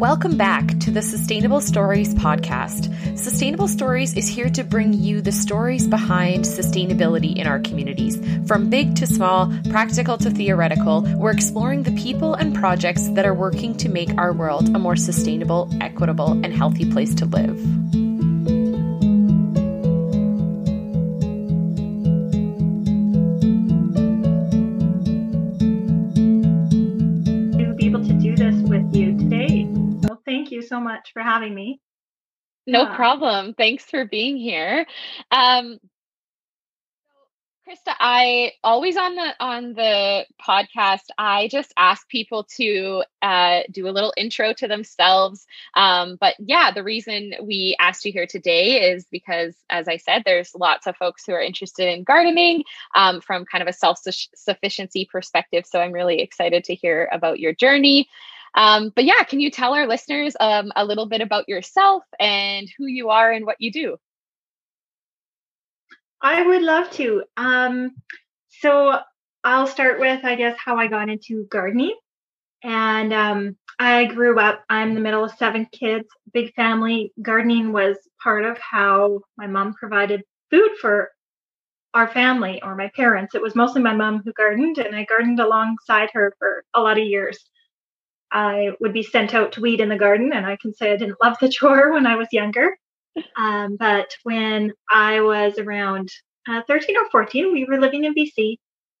Welcome back to the Sustainable Stories podcast. Sustainable Stories is here to bring you the stories behind sustainability in our communities. From big to small, practical to theoretical, we're exploring the people and projects that are working to make our world a more sustainable, equitable, and healthy place to live. So much for having me. No uh, problem. Thanks for being here. Um, Krista, I always on the on the podcast, I just ask people to uh, do a little intro to themselves. Um, but yeah, the reason we asked you here today is because, as I said, there's lots of folks who are interested in gardening um, from kind of a self sufficiency perspective. So I'm really excited to hear about your journey. Um, but yeah, can you tell our listeners um, a little bit about yourself and who you are and what you do? I would love to. Um, so I'll start with, I guess, how I got into gardening. And um, I grew up, I'm the middle of seven kids, big family. Gardening was part of how my mom provided food for our family or my parents. It was mostly my mom who gardened, and I gardened alongside her for a lot of years. I would be sent out to weed in the garden, and I can say I didn't love the chore when I was younger. Um, but when I was around uh, 13 or 14, we were living in BC,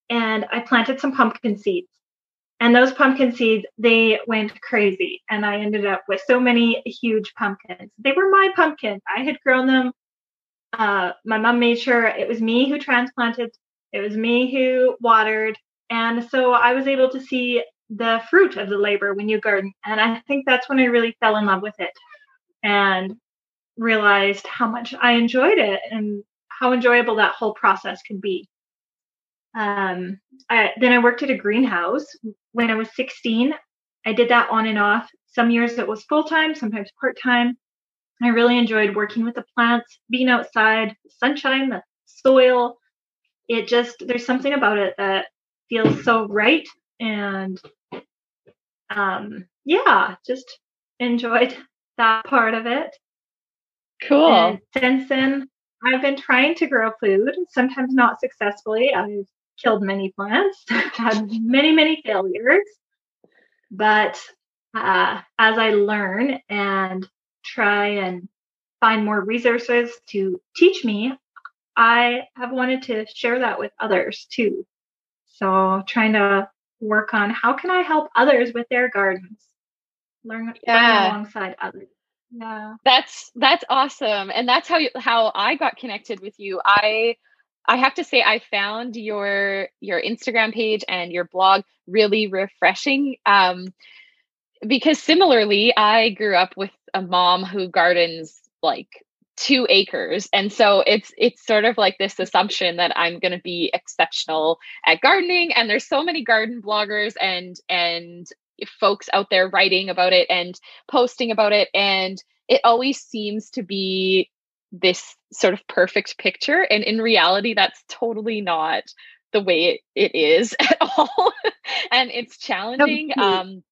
and I planted some pumpkin seeds. And those pumpkin seeds, they went crazy. And I ended up with so many huge pumpkins. They were my pumpkins. I had grown them. Uh, my mom made sure it was me who transplanted, it was me who watered. And so I was able to see the fruit of the labor when you garden. And I think that's when I really fell in love with it and realized how much I enjoyed it and how enjoyable that whole process could be. Um, I, then I worked at a greenhouse when I was 16. I did that on and off. Some years it was full time, sometimes part time. I really enjoyed working with the plants, being outside, the sunshine, the soil. It just, there's something about it that feels so right and um, yeah, just enjoyed that part of it. Cool. And since then, I've been trying to grow food, sometimes not successfully. I've killed many plants, had many, many failures. But uh, as I learn and try and find more resources to teach me, I have wanted to share that with others too. So trying to work on how can I help others with their gardens? Learn, yeah. learn alongside others. Yeah. That's that's awesome. And that's how you, how I got connected with you. I I have to say I found your your Instagram page and your blog really refreshing. Um because similarly, I grew up with a mom who gardens like two acres. And so it's it's sort of like this assumption that i'm going to be exceptional at gardening. And there's so many garden bloggers and and folks out there writing about it and posting about it. And it always seems to be this sort of perfect picture. And in reality that's totally not the way it, it is at all. And it's challenging. um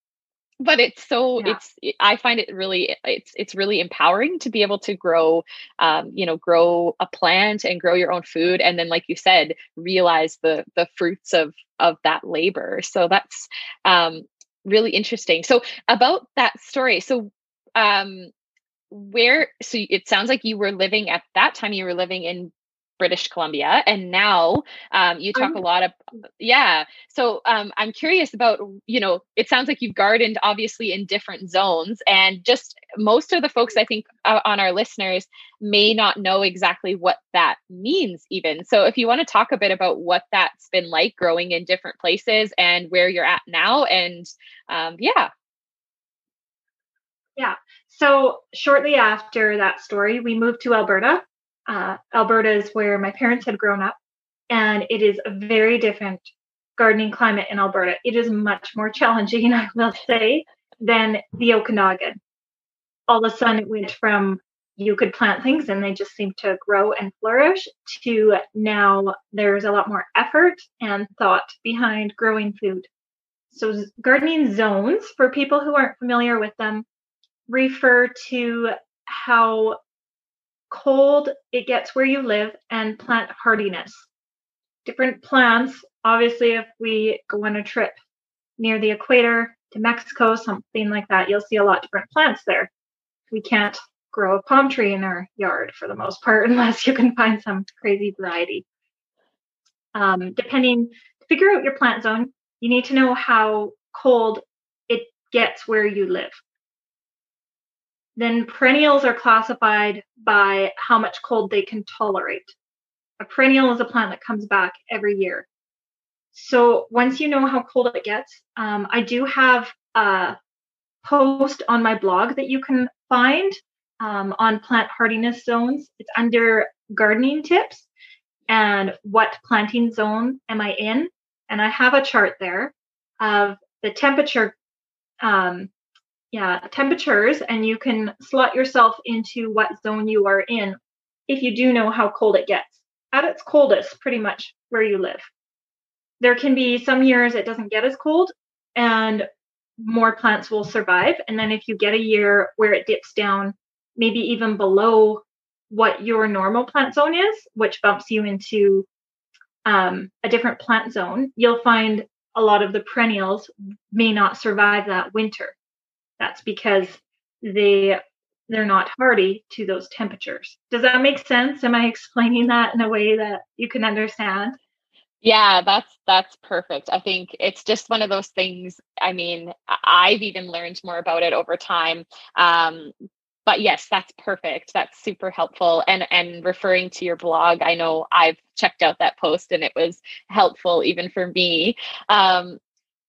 but it's so yeah. it's i find it really it's it's really empowering to be able to grow um, you know grow a plant and grow your own food and then like you said realize the the fruits of of that labor so that's um really interesting so about that story so um where so it sounds like you were living at that time you were living in British Columbia, and now um, you talk a lot of yeah. So um, I'm curious about you know it sounds like you've gardened obviously in different zones, and just most of the folks I think uh, on our listeners may not know exactly what that means even. So if you want to talk a bit about what that's been like growing in different places and where you're at now, and um, yeah. Yeah. So shortly after that story, we moved to Alberta uh, Alberta is where my parents had grown up, and it is a very different gardening climate in Alberta. It is much more challenging, I will say, than the Okanagan. All of a sudden, it went from you could plant things and they just seem to grow and flourish to now there's a lot more effort and thought behind growing food. So, gardening zones, for people who aren't familiar with them, refer to how cold it gets where you live and plant hardiness. Different plants, obviously, if we go on a trip near the equator to Mexico, something like that, you'll see a lot different plants there. We can't grow a palm tree in our yard for the most part unless you can find some crazy variety. Um, depending, to figure out your plant zone, you need to know how cold it gets where you live. Then perennials are classified by how much cold they can tolerate. A perennial is a plant that comes back every year. So once you know how cold it gets, um, I do have a post on my blog that you can find um, on plant hardiness zones. It's under gardening tips and what planting zone am I in. And I have a chart there of the temperature, um, yeah, temperatures, and you can slot yourself into what zone you are in if you do know how cold it gets. At its coldest, pretty much where you live. There can be some years it doesn't get as cold, and more plants will survive. And then if you get a year where it dips down maybe even below what your normal plant zone is, which bumps you into um, a different plant zone, you'll find a lot of the perennials may not survive that winter. That's because they they're not hardy to those temperatures. Does that make sense? Am I explaining that in a way that you can understand? Yeah, that's that's perfect. I think it's just one of those things. I mean, I've even learned more about it over time. Um, but yes that's perfect that's super helpful and and referring to your blog i know i've checked out that post and it was helpful even for me um,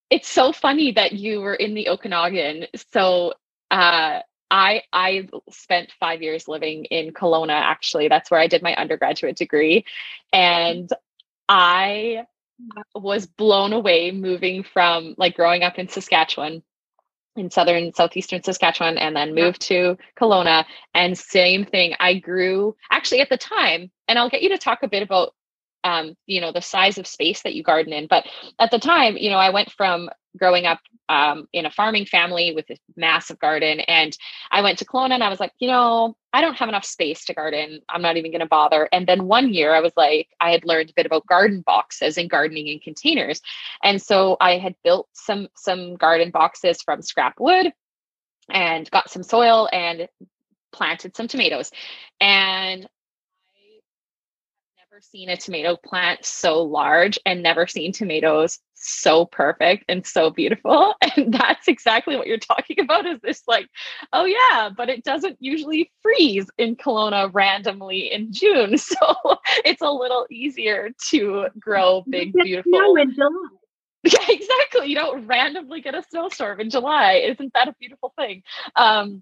it's so funny that you were in the okanagan. So uh, I I spent five years living in Kelowna. Actually, that's where I did my undergraduate degree, and I was blown away moving from like growing up in Saskatchewan in southern southeastern Saskatchewan and then moved to Kelowna. And same thing I grew actually at the time and I'll get you to talk a bit about um, you know the size of space that you garden in but at the time you know I went from growing up um, in a farming family with a massive garden. And I went to Kelowna and I was like, you know, I don't have enough space to garden. I'm not even going to bother. And then one year I was like, I had learned a bit about garden boxes and gardening in containers. And so I had built some some garden boxes from scrap wood and got some soil and planted some tomatoes. And seen a tomato plant so large and never seen tomatoes so perfect and so beautiful. And that's exactly what you're talking about is this like, oh yeah, but it doesn't usually freeze in Kelowna randomly in June. So it's a little easier to grow big, beautiful. Yeah, exactly. You don't randomly get a snowstorm in July. Isn't that a beautiful thing? Um,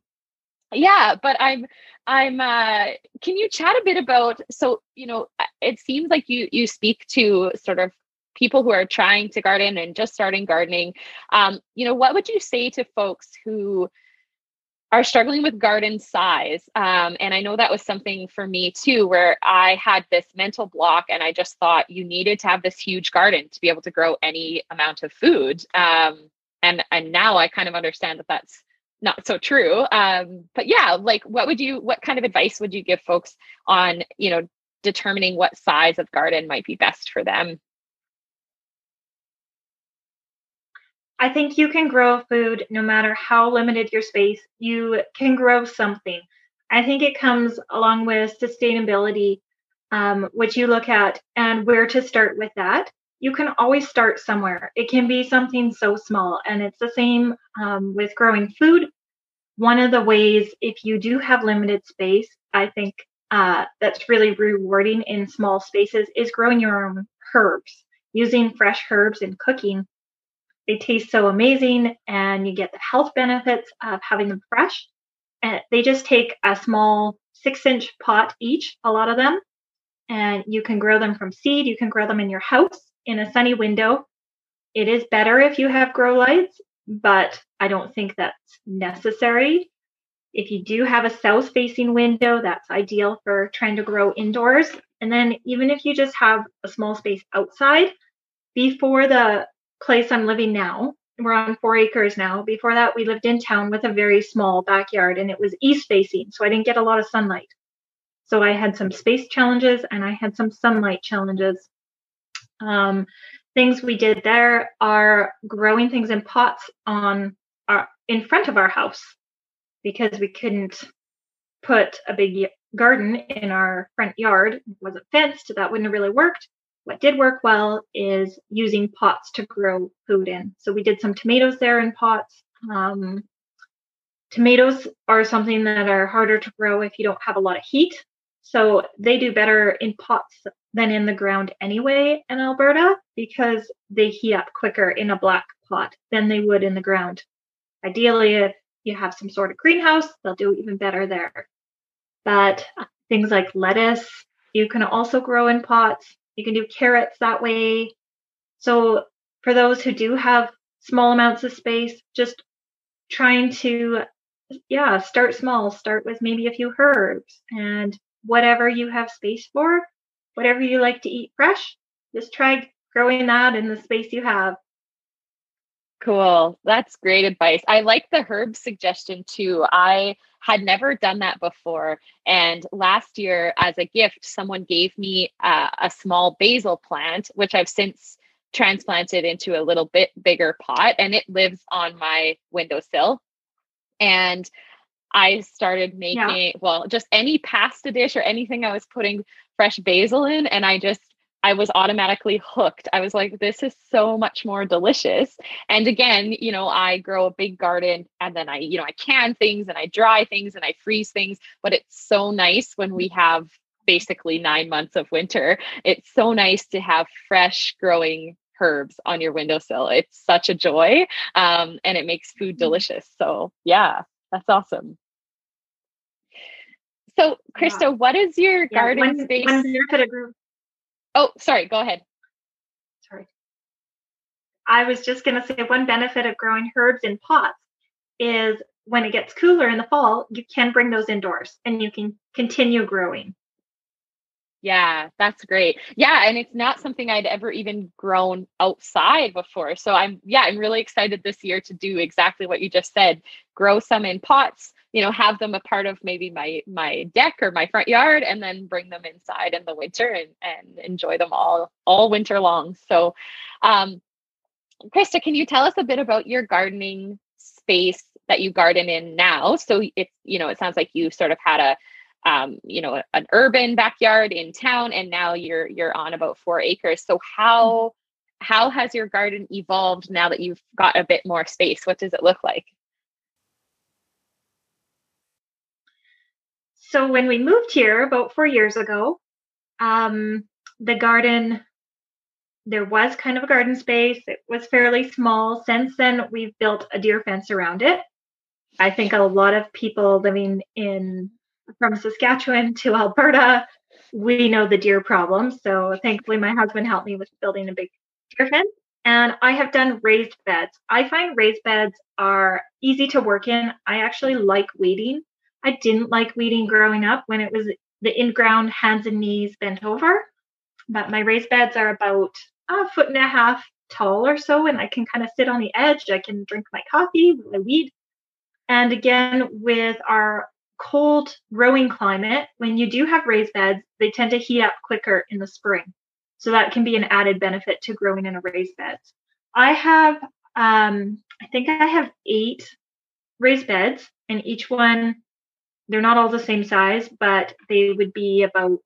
yeah but i'm i'm uh can you chat a bit about so you know it seems like you you speak to sort of people who are trying to garden and just starting gardening. Um you know what would you say to folks who are struggling with garden size? Um, and i know that was something for me too where i had this mental block and i just thought you needed to have this huge garden to be able to grow any amount of food. Um, and and now i kind of understand that that's not so true. Um, but yeah, like what would you, what kind of advice would you give folks on, you know, determining what size of garden might be best for them? I think you can grow food no matter how limited your space. You can grow something. I think it comes along with sustainability, um, which you look at and where to start with that you can always start somewhere. It can be something so small, and it's the same um, with growing food. One of the ways, if you do have limited space, I think uh, that's really rewarding in small spaces is growing your own herbs. Using fresh herbs in cooking, they taste so amazing, and you get the health benefits of having them fresh. And they just take a small six inch pot each, a lot of them, and you can grow them from seed. You can grow them in your house in a sunny window. It is better if you have grow lights, but I don't think that's necessary. If you do have a south facing window, that's ideal for trying to grow indoors. And then, even if you just have a small space outside, before the place I'm living now, we're on four acres now. Before that, we lived in town with a very small backyard and it was east facing. So I didn't get a lot of sunlight. So I had some space challenges and I had some sunlight challenges. Um, things we did there are growing things in pots on our in front of our house because we couldn't put a big garden in our front yard. It wasn't fenced. That wouldn't have really worked. What did work well is using pots to grow food in. So we did some tomatoes there in pots. Um, tomatoes are something that are harder to grow if you don't have a lot of heat. So they do better in pots than in the ground anyway in Alberta because they heat up quicker in a black pot than they would in the ground. Ideally, if you have some sort of greenhouse, they'll do even better there. But uh, things like lettuce, you can also grow in pots. You can do carrots that way. So for those who do have small amounts of space, just trying to, yeah, start small. Start with maybe a few herbs and whatever you have space for, whatever you like to eat fresh, just try growing that in the space you have. Cool. That's great advice. I like the herb suggestion too. I had never done that before. And last year, as a gift, someone gave me uh, a small basil plant, which I've since transplanted into a little bit bigger pot, and it lives on my windowsill. And I started making, yeah. well, just any pasta dish or anything I was putting fresh basil in, and I just I was automatically hooked. I was like, this is so much more delicious. And again, you know, I grow a big garden and then I, you know, I can things and I dry things and I freeze things, but it's so nice when we have basically nine months of winter. It's so nice to have fresh growing herbs on your windowsill. It's such a joy um, and it makes food mm-hmm. delicious. So, yeah, that's awesome. So, Krista, yeah. what is your yeah, garden when, space? When Oh, sorry, go ahead. Sorry. I was just going to say one benefit of growing herbs in pots is when it gets cooler in the fall, you can bring those indoors and you can continue growing. Yeah, that's great. Yeah, and it's not something I'd ever even grown outside before. So I'm yeah, I'm really excited this year to do exactly what you just said. Grow some in pots you know have them a part of maybe my my deck or my front yard and then bring them inside in the winter and and enjoy them all all winter long so um krista can you tell us a bit about your gardening space that you garden in now so it's you know it sounds like you sort of had a um, you know an urban backyard in town and now you're you're on about four acres so how how has your garden evolved now that you've got a bit more space what does it look like so when we moved here about four years ago, um, the garden, there was kind of a garden space. It was fairly small. Since then, we've built a deer fence around it. I think a lot of people living in from Saskatchewan to Alberta, we know the deer problem. So thankfully, my husband helped me with building a big deer fence. And I have done raised beds. I find raised beds are easy to work in. I actually like weeding I didn't like weeding growing up when it was the in ground hands and knees bent over. But my raised beds are about a foot and a half tall or so, and I can kind of sit on the edge. I can drink my coffee while I weed. And again, with our cold growing climate, when you do have raised beds, they tend to heat up quicker in the spring. So that can be an added benefit to growing in a raised bed. I have, um, I think I have eight raised beds, and each one they're not all the same size, but they would be about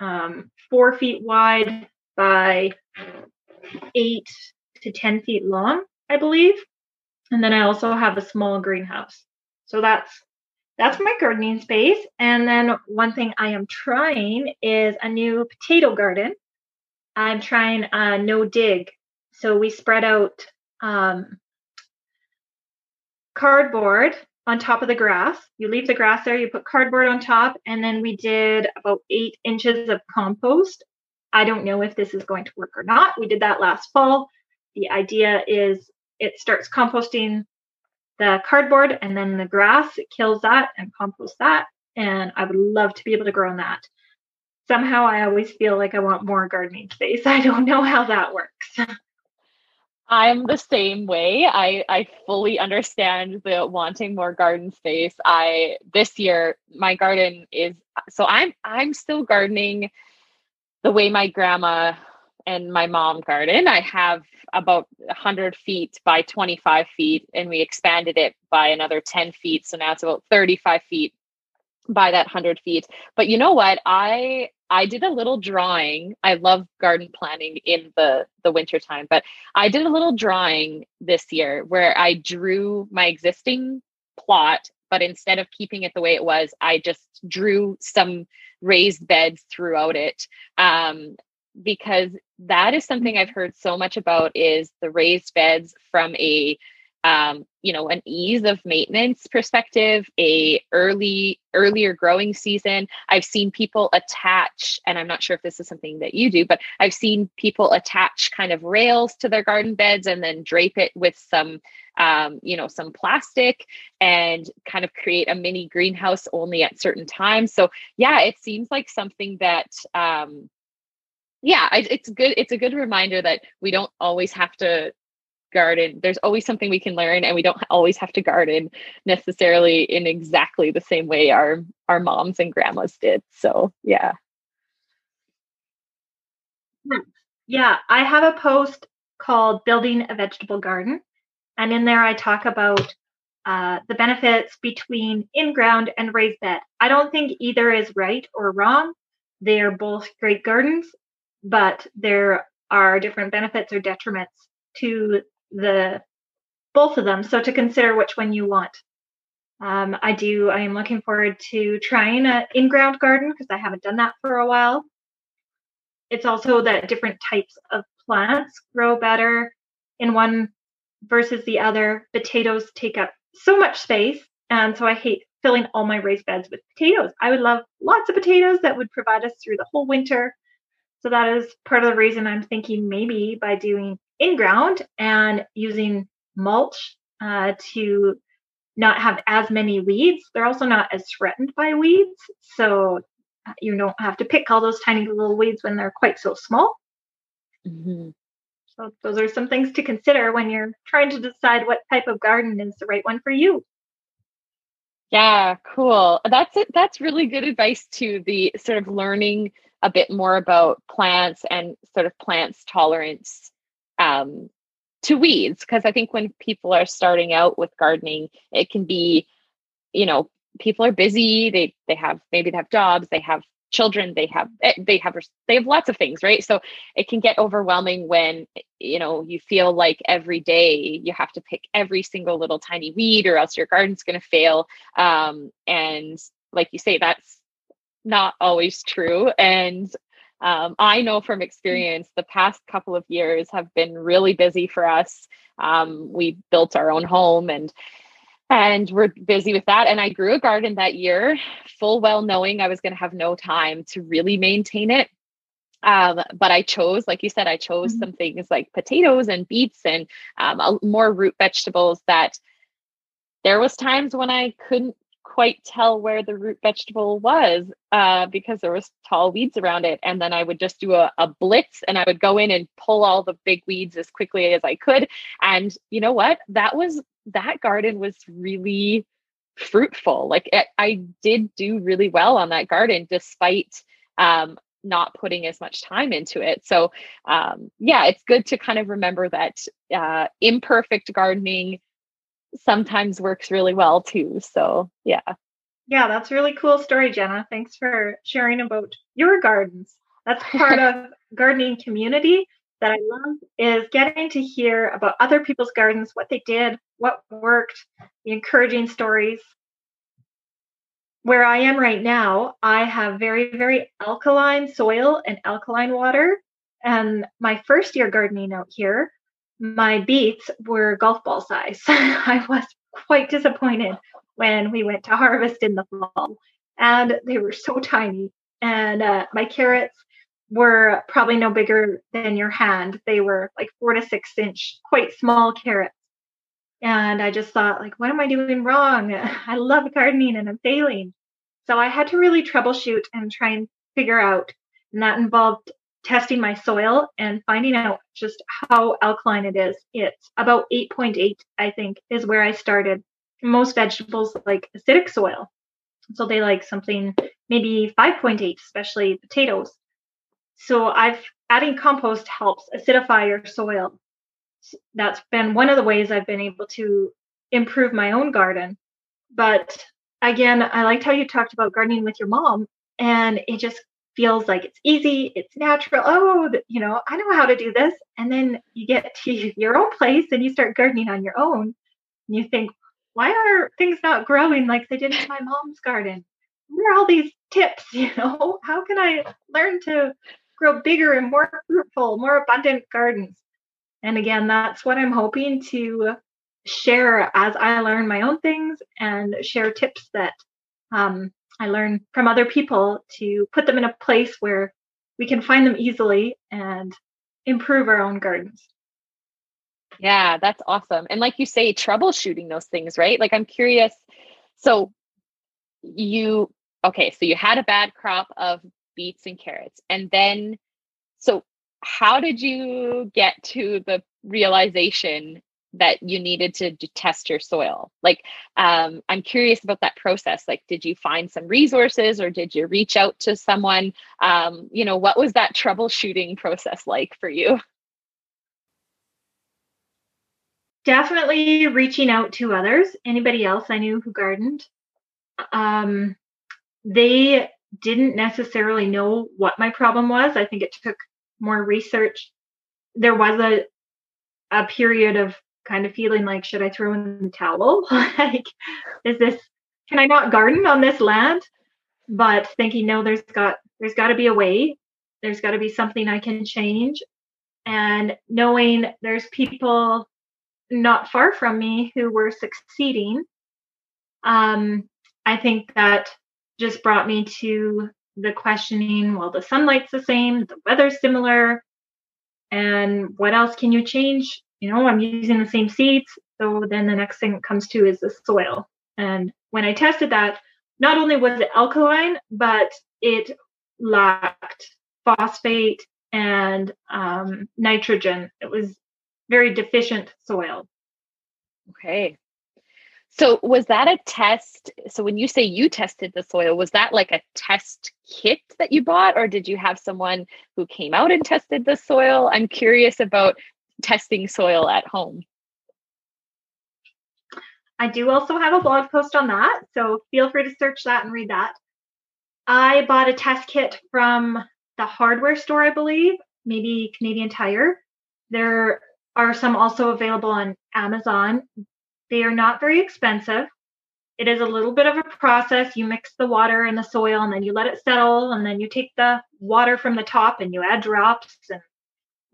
um, four feet wide by eight to 10 feet long, I believe. And then I also have a small greenhouse. So that's that's my gardening space. And then one thing I am trying is a new potato garden. I'm trying a no dig. So we spread out um, cardboard on top of the grass. You leave the grass there, you put cardboard on top, and then we did about eight inches of compost. I don't know if this is going to work or not. We did that last fall. The idea is it starts composting the cardboard and then the grass, kills that and composts that. And I would love to be able to grow on that. Somehow I always feel like I want more gardening space. I don't know how that works. I'm the same way. I I fully understand the wanting more garden space. I this year my garden is so I'm I'm still gardening the way my grandma and my mom garden. I have about 100 feet by 25 feet, and we expanded it by another 10 feet. So now it's about 35 feet by that 100 feet. But you know what? I I did a little drawing. I love garden planning in the the winter time, but I did a little drawing this year where I drew my existing plot, but instead of keeping it the way it was, I just drew some raised beds throughout it. Um, because that is something I've heard so much about is the raised beds from a um, you know an ease of maintenance perspective a early earlier growing season. I've seen people attach and i'm not sure if this is something that you do but i've seen people attach kind of rails to their garden beds and then drape it with some um, you know some plastic and kind of create a mini greenhouse only at certain times. So yeah it seems like something that um, yeah it's good it's a good reminder that we don't always have to garden. There's always something we can learn and we don't always have to garden necessarily in exactly the same way our our moms and grandmas did so yeah. Yeah i have a post called building a vegetable garden and in there i talk about uh, the benefits between in-ground and raised bed. I don't think either is right or wrong. They are both great gardens but there are different benefits or detriments to the both of them. So to consider which one you want. Um, I do. I am looking forward to trying an in-ground garden because I haven't done that for a while. It's also that different types of plants grow better in one versus the other. Potatoes take up so much space, and so I hate filling all my raised beds with potatoes. I would love lots of potatoes that would provide us through the whole winter. So that is part of the reason I'm thinking maybe by doing in ground and using mulch uh, to not have as many weeds. They're also not as threatened by weeds. So uh, you don't have to pick all those tiny little weeds when they're quite so small. Mm-hmm. So those are some things to consider when you're trying to decide what type of garden is the right one for you. Yeah, cool. That's it. That's really good advice to the sort of learning a bit more about plants and sort of plants tolerance um, to weeds because i think when people are starting out with gardening it can be you know people are busy they they have maybe they have jobs they have children they have eh, they have they have lots of things right? So it can get overwhelming when you know you feel like every day you have to pick every single little tiny weed or else your garden's going to fail. Um, and like you say that's not always true and um, I know from experience the past couple of years have been really busy for us. Um, we built our own home and and we're busy with that. And I grew a garden that year, full well knowing I was going to have no time to really maintain it. Um, but I chose, like you said, I chose mm-hmm. some things like potatoes and beets and um, more root vegetables that there was times when I couldn't quite tell where the root vegetable was uh, because there was tall weeds around it. And then I would just do a, a, blitz and I would go in and pull all the big weeds as quickly as I could. And you know what? That was that garden was really fruitful. Like it, I did do really well on that garden despite um, not putting as much time into it. So um, yeah, it's good to kind of remember that uh, imperfect gardening sometimes works really well too. So, yeah. Yeah, that's really cool story, Jenna. Thanks for sharing about your gardens. That's part of gardening community that I love is getting to hear about other people's gardens, what they did, what worked, the encouraging stories. Where I am right now, I have very, very alkaline soil and alkaline water. And my first year gardening out here, my beets were golf ball size. I was quite disappointed when we went to harvest in the fall, and they were so tiny. And uh, my carrots were probably no bigger than your hand. They were like four to six inch, quite small carrots. And I just thought, like, what am I doing wrong? I love gardening and I'm failing. So I had to really troubleshoot and try and figure out. And that involved testing my soil and finding out just how alkaline it is. It's about 8.8, I think, is where I started. Most vegetables like acidic soil. So they like something maybe 5.8, especially potatoes. So I've adding compost helps acidify your soil. That's been one of the ways I've been able to improve my own garden. But again, I liked how you talked about gardening with your mom, and it just feels like it's easy, it's natural. Oh, you know, I know how to do this. And then you get to your own place and you start gardening on your own. And you think, why are things not growing like they did in my mom's garden? Where are all these tips? You know, how can I learn to grow bigger and more fruitful, more abundant gardens? And again, that's what I'm hoping to share as I learn my own things and share tips that um, I learn from other people to put them in a place where we can find them easily and improve our own gardens. Yeah, that's awesome. And like you say, troubleshooting those things, right? Like I'm curious. So you okay, so you had a bad crop of beets and carrots. And then so how did you get to the realization that you needed to test your soil. Like um, i'm curious about that process. Like did you find some resources or did you reach out to someone? Um, you know what was that troubleshooting process like for you? Definitely reaching out to others. Anybody else i knew who gardened? Um, they didn't necessarily know what my problem was. I think it took more research. There was a a period of kind of feeling like, should I throw in the towel? like, is this, can I not garden on this land? But thinking, no, there's got, there's got to be a way. There's got to be something I can change. And knowing there's people not far from me who were succeeding, um, I think that just brought me to the questioning well, the sunlight's the same, the weather's similar, and what else can you change you know, I'm using the same seeds. So then the next thing that comes to is the soil. And when I tested that, not only was it alkaline, but it lacked phosphate and um, nitrogen. It was very deficient soil. Okay. So was that a test? So when you say you tested the soil, was that like a test kit that you bought, or did you have someone who came out and tested the soil? I'm curious about testing soil at home. I do also have a blog post on that, so feel free to search that and read that. I bought a test kit from the hardware store, I believe, maybe Canadian Tire. There are some also available on Amazon. They are not very expensive. It is a little bit of a process. You mix the water and the soil and then you let it settle and then you take the water from the top and you add drops and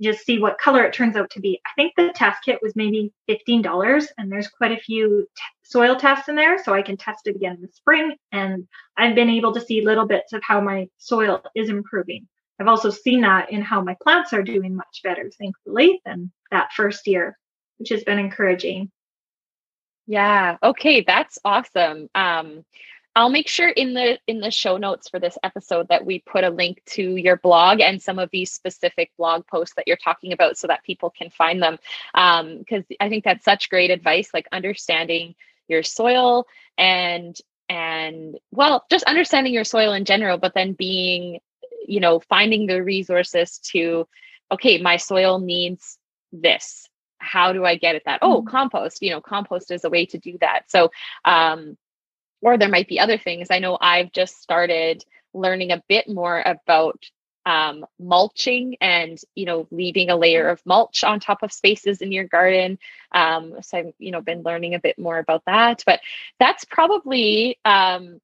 just see what color it turns out to be. I think the test kit was maybe $15 and there's quite a few t- soil tests in there so I can test it again in the spring and I've been able to see little bits of how my soil is improving. I've also seen that in how my plants are doing much better thankfully than that first year, which has been encouraging. Yeah, okay, that's awesome. Um I'll make sure in the in the show notes for this episode that we put a link to your blog and some of these specific blog posts that you're talking about so that people can find them because um, I think that's such great advice like understanding your soil and and well just understanding your soil in general but then being you know finding the resources to okay my soil needs this how do I get at that? Oh, mm-hmm. compost, you know, compost is a way to do that. So, um, or there might be other things. I know I've just started learning a bit more about um, mulching and you know leaving a layer of mulch on top of spaces in your garden um, so i've you know been learning a bit more about that but that's probably um,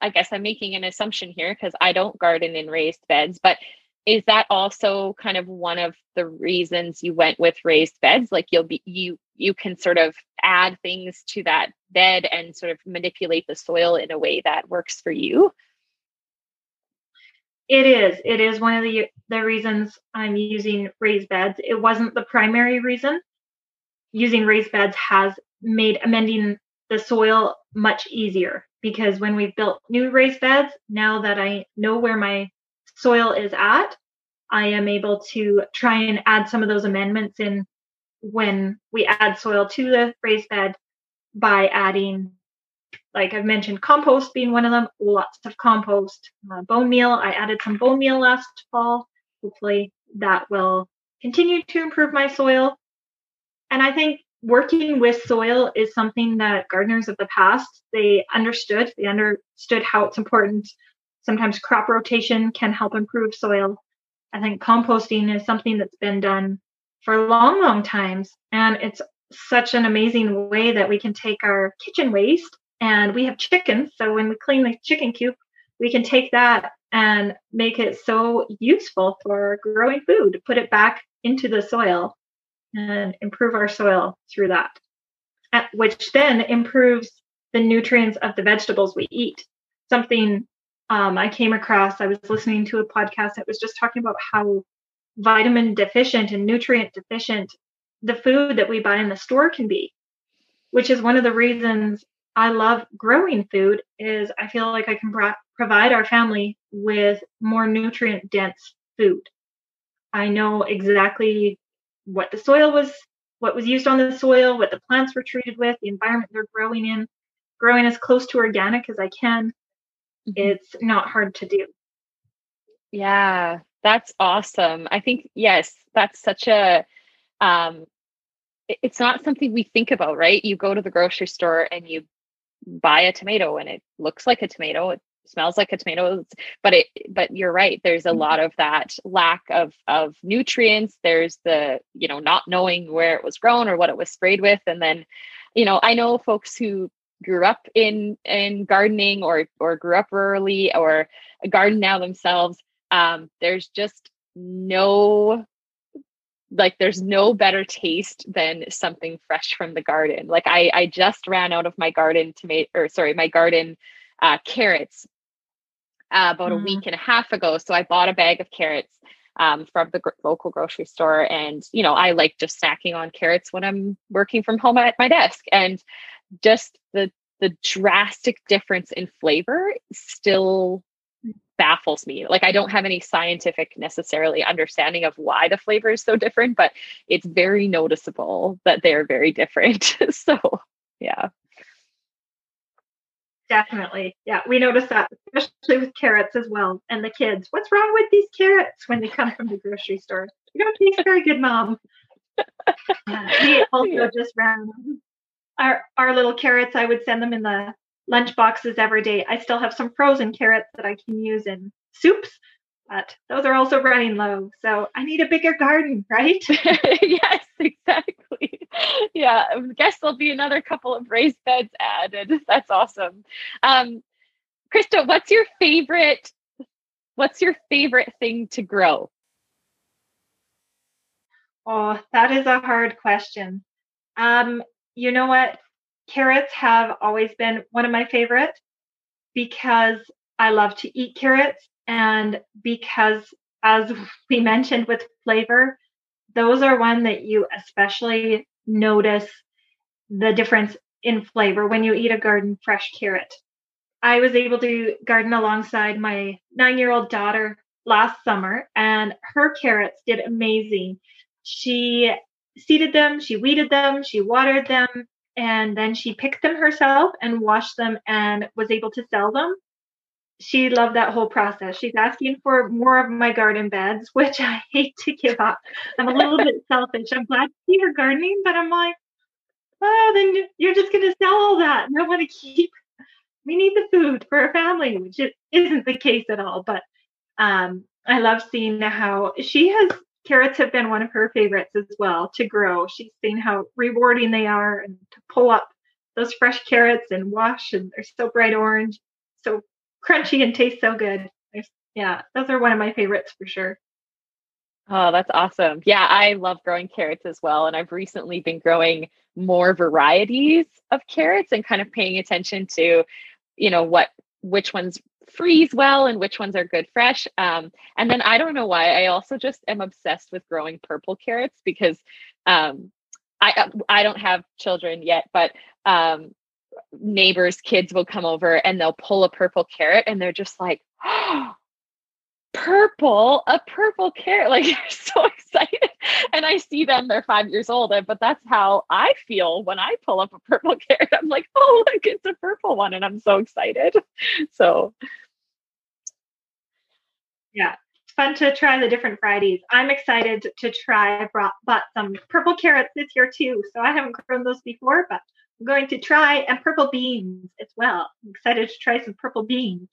i guess i'm making an assumption here because i don't garden in raised beds but is that also kind of one of the reasons you went with raised beds? Like you'll be you you can sort of add things to that bed and sort of manipulate the soil in a way that works for you? It is. It is one of the the reasons i'm using raised beds. It wasn't the primary reason. Using raised beds has made amending the soil much easier because when we've built new raised beds now that i know where my soil is at, I am able to try and add some of those amendments in when we add soil to the raised bed by adding, like I've mentioned, compost being one of them, lots of compost, uh, bone meal. I added some bone meal last fall. Hopefully that will continue to improve my soil. And I think working with soil is something that gardeners of the past they understood they understood how it's important sometimes crop rotation can help improve soil i think composting is something that's been done for long long times and it's such an amazing way that we can take our kitchen waste and we have chickens so when we clean the chicken coop we can take that and make it so useful for growing food put it back into the soil and improve our soil through that, which then improves the nutrients of the vegetables we eat. Something um, I came across, I was listening to a podcast that was just talking about how vitamin deficient and nutrient deficient the food that we buy in the store can be, which is one of the reasons I love growing food is I feel like I can pro- provide our family with more nutrient dense food. I know exactly what the soil was, what was used on the soil, what the plants were treated with, the environment they're growing in, growing as close to organic as I can. Mm-hmm. It's not hard to do. Yeah, that's awesome. I think yes, that's such a um it's not something we think about, right? You go to the grocery store and you buy a tomato and it looks like a tomato, it smells like a tomato but it but you're right there's a mm-hmm. lot of that lack of of nutrients there's the you know not knowing where it was grown or what it was sprayed with and then you know i know folks who grew up in in gardening or or grew up rurally or garden now themselves um there's just no like there's no better taste than something fresh from the garden like i i just ran out of my garden tomato or sorry my garden uh, carrots uh, about mm. a week and a half ago. So I bought a bag of carrots um, from the gr- local grocery store. And, you know, I like just snacking on carrots when I'm working from home at my desk. And just the, the drastic difference in flavor still baffles me. Like I don't have any scientific necessarily understanding of why the flavor is so different, but it's very noticeable that they're very different. so, yeah. Definitely. Yeah, we notice that, especially with carrots as well. And the kids, what's wrong with these carrots when they come from the grocery store? You don't taste very good, mom. We also yeah. just ran our our little carrots. I would send them in the lunch boxes every day. I still have some frozen carrots that I can use in soups, but those are also running low. So I need a bigger garden, right? yes, exactly. Yeah, I guess there'll be another couple of raised beds added. That's awesome. Um, Krista, what's your favorite? What's your favorite thing to grow? Oh, that is a hard question. Um, you know what? Carrots have always been one of my favorite because I love to eat carrots and because, as we mentioned with flavor, those are one that you especially notice the difference in flavor when you eat a garden fresh carrot. I was able to garden alongside my nine year old daughter last summer, and her carrots did amazing. She seeded them, she weeded them, she watered them, and then she picked them herself and washed them and was able to sell them she loved that whole process. She's asking for more of my garden beds, which I hate to give up. I'm a little bit selfish. I'm glad to see her gardening, but I'm like, oh, then you're just going to sell all that. And I want to keep, we need the food for our family, which isn't the case at all. But um, I love seeing how she has, carrots have been one of her favorites as well to grow. She's seen how rewarding they are and to pull up those fresh carrots and wash, and they're so bright orange. So crunchy and taste so good. Yeah, those are one of my favorites for sure. Oh, that's awesome. Yeah, I love growing carrots as well. And I've recently been growing more varieties of carrots and kind of paying attention to, you know, what which ones freeze well and which ones are good fresh. Um, and then I don't know why I also just am obsessed with growing purple carrots because um, I I don't have children yet, but um, neighbors' kids will come over and they'll pull a purple carrot and they're just like, oh, purple, a purple carrot. Like you're so excited. And I see them, they're five years old, but that's how I feel when I pull up a purple carrot. I'm like, oh, look, it's a purple one. And I'm so excited. So, yeah, it's fun to try the different varieties. I'm excited to try. I brought, bought some purple carrots this year too. So I haven't grown those before, but I'm going to try and purple beans as well. I'm excited to try some purple beans.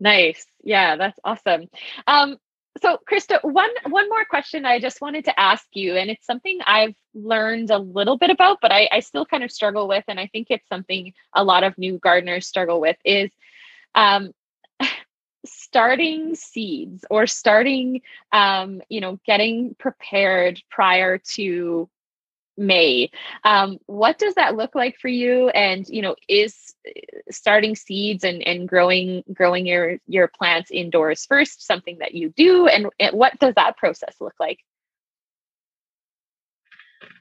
Nice. Yeah, that's awesome. Um, so Krista, one one more question I just wanted to ask you, and it's something I've learned a little bit about, but I, I still kind of struggle with, and I think it's something a lot of new gardeners struggle with is um, starting seeds or starting um, you know getting prepared prior to May. Um, what does that look like for you? And you know, is uh, starting seeds and, and growing growing your your plants indoors first something that you do? And, and what does that process look like?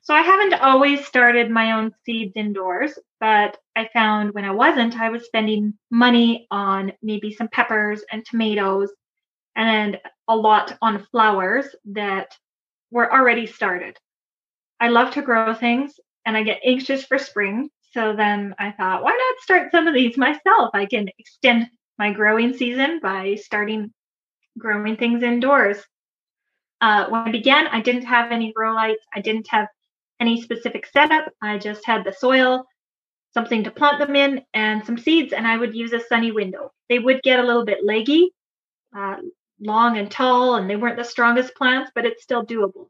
So I haven't always started my own seeds indoors, but I found when I wasn't, I was spending money on maybe some peppers and tomatoes and a lot on flowers that were already started. I love to grow things and I get anxious for spring. So then I thought, why not start some of these myself? I can extend my growing season by starting growing things indoors. Uh, when I began, I didn't have any grow lights. I didn't have any specific setup. I just had the soil, something to plant them in, and some seeds, and I would use a sunny window. They would get a little bit leggy, uh, long and tall, and they weren't the strongest plants, but it's still doable.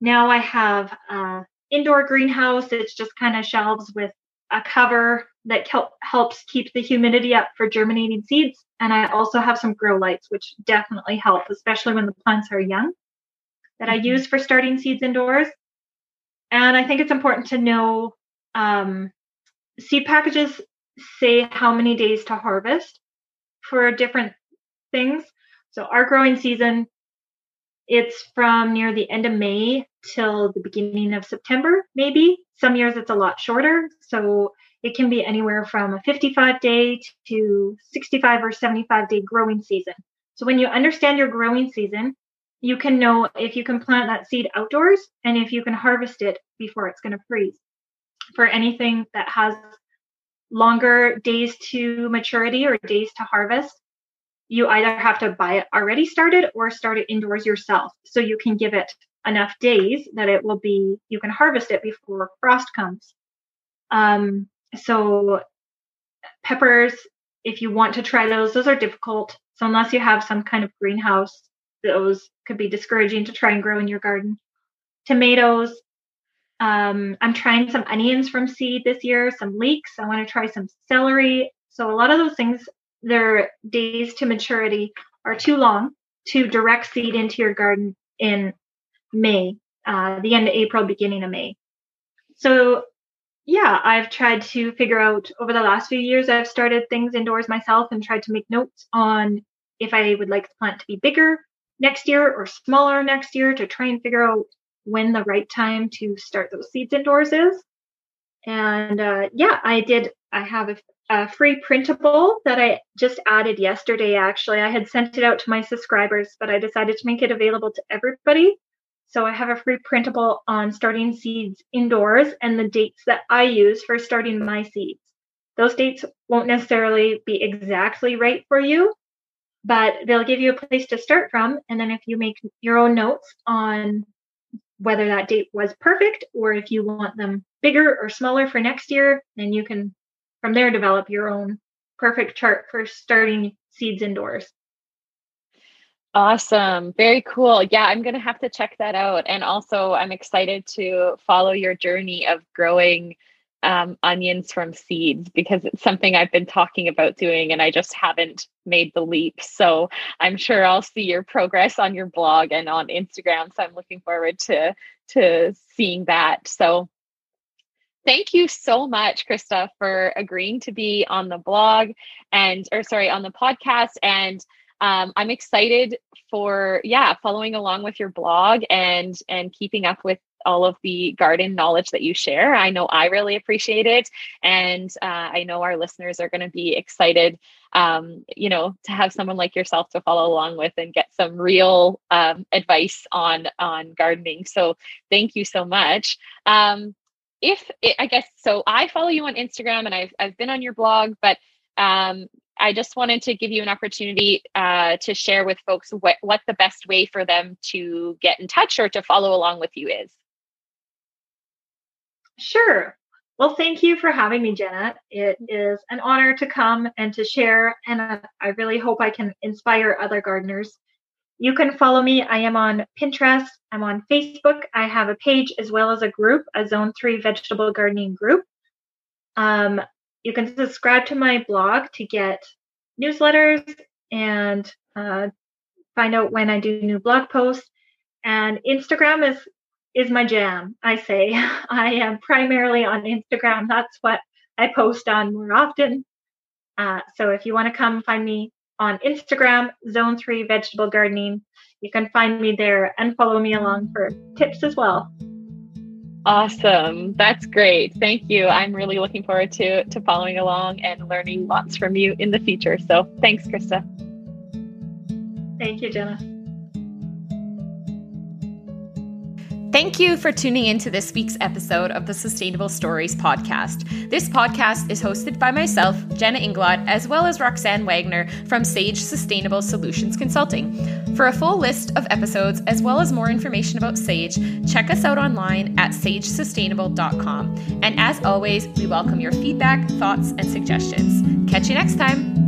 Now I have an indoor greenhouse. It's just kind of shelves with a cover that help, helps keep the humidity up for germinating seeds. And I also have some grow lights, which definitely help, especially when the plants are young, that I mm-hmm. use for starting seeds indoors. And I think it's important to know um, seed packages say how many days to harvest for different things. So our growing season it's from near the end of May till the beginning of September, maybe. Some years it's a lot shorter. So it can be anywhere from a 55 day to 65 or 75 day growing season. So when you understand your growing season, you can know if you can plant that seed outdoors and if you can harvest it before it's going to freeze. For anything that has longer days to maturity or days to harvest, you either have to buy it already started or start it indoors yourself. So you can give it enough days that it will be, you can harvest it before frost comes. Um, so peppers, if you want to try those, those are difficult. So unless you have some kind of greenhouse, those could be discouraging to try and grow in your garden. Tomatoes, um, I'm trying some onions from seed this year, some leeks. I want to try some celery. So a lot of those things their days to maturity are too long to direct seed into your garden in May, uh, the end of April, beginning of May. So, yeah, I've tried to figure out over the last few years, I've started things indoors myself and tried to make notes on if I would like the plant to be bigger next year or smaller next year to try and figure out when the right time to start those seeds indoors is. And uh, yeah, I did. I have a a free printable that I just added yesterday. Actually, I had sent it out to my subscribers, but I decided to make it available to everybody. So I have a free printable on starting seeds indoors and the dates that I use for starting my seeds. Those dates won't necessarily be exactly right for you, but they'll give you a place to start from. And then if you make your own notes on whether that date was perfect or if you want them bigger or smaller for next year, then you can from there develop your own perfect chart for starting seeds indoors. Awesome. Very cool. Yeah, I'm going to have to check that out. And also, I'm excited to follow your journey of growing um, onions from seeds because it's something I've been talking about doing and I just haven't made the leap. So I'm sure I'll see your progress on your blog and on Instagram. So I'm looking forward to to seeing that. So thank you so much, Krista, for agreeing to be on the blog and, or sorry, on the podcast. And um, I'm excited for, yeah, following along with your blog and and keeping up with all of the garden knowledge that you share. I know I really appreciate it, and uh, I know our listeners are going to be excited. Um, you know, to have someone like yourself to follow along with and get some real um, advice on on gardening. So thank you so much. Um, if it, I guess so, I follow you on Instagram and I've I've been on your blog, but um, I just wanted to give you an opportunity uh, to share with folks what, what the best way for them to get in touch or to follow along with you is. Sure. Well, thank you for having me, Jenna. It is an honor to come and to share, and I really hope I can inspire other gardeners. You can follow me. I am on Pinterest. I'm on Facebook. I have a page as well as a group, a Zone 3 vegetable gardening group. Um, you can subscribe to my blog to get newsletters and uh, find out when I do new blog posts. And Instagram is is my jam. I say I am primarily on Instagram. That's what I post on more often. Uh, so if you want to come find me on Instagram, Zone Three Vegetable Gardening, you can find me there and follow me along for tips as well. Awesome. That's great. Thank you. I'm really looking forward to to following along and learning lots from you in the future. So, thanks, Krista. Thank you, Jenna. Thank you for tuning in to this week's episode of the Sustainable Stories podcast. This podcast is hosted by myself, Jenna Inglot, as well as Roxanne Wagner from Sage Sustainable Solutions Consulting. For a full list of episodes, as well as more information about Sage, check us out online at sagesustainable.com. And as always, we welcome your feedback, thoughts, and suggestions. Catch you next time.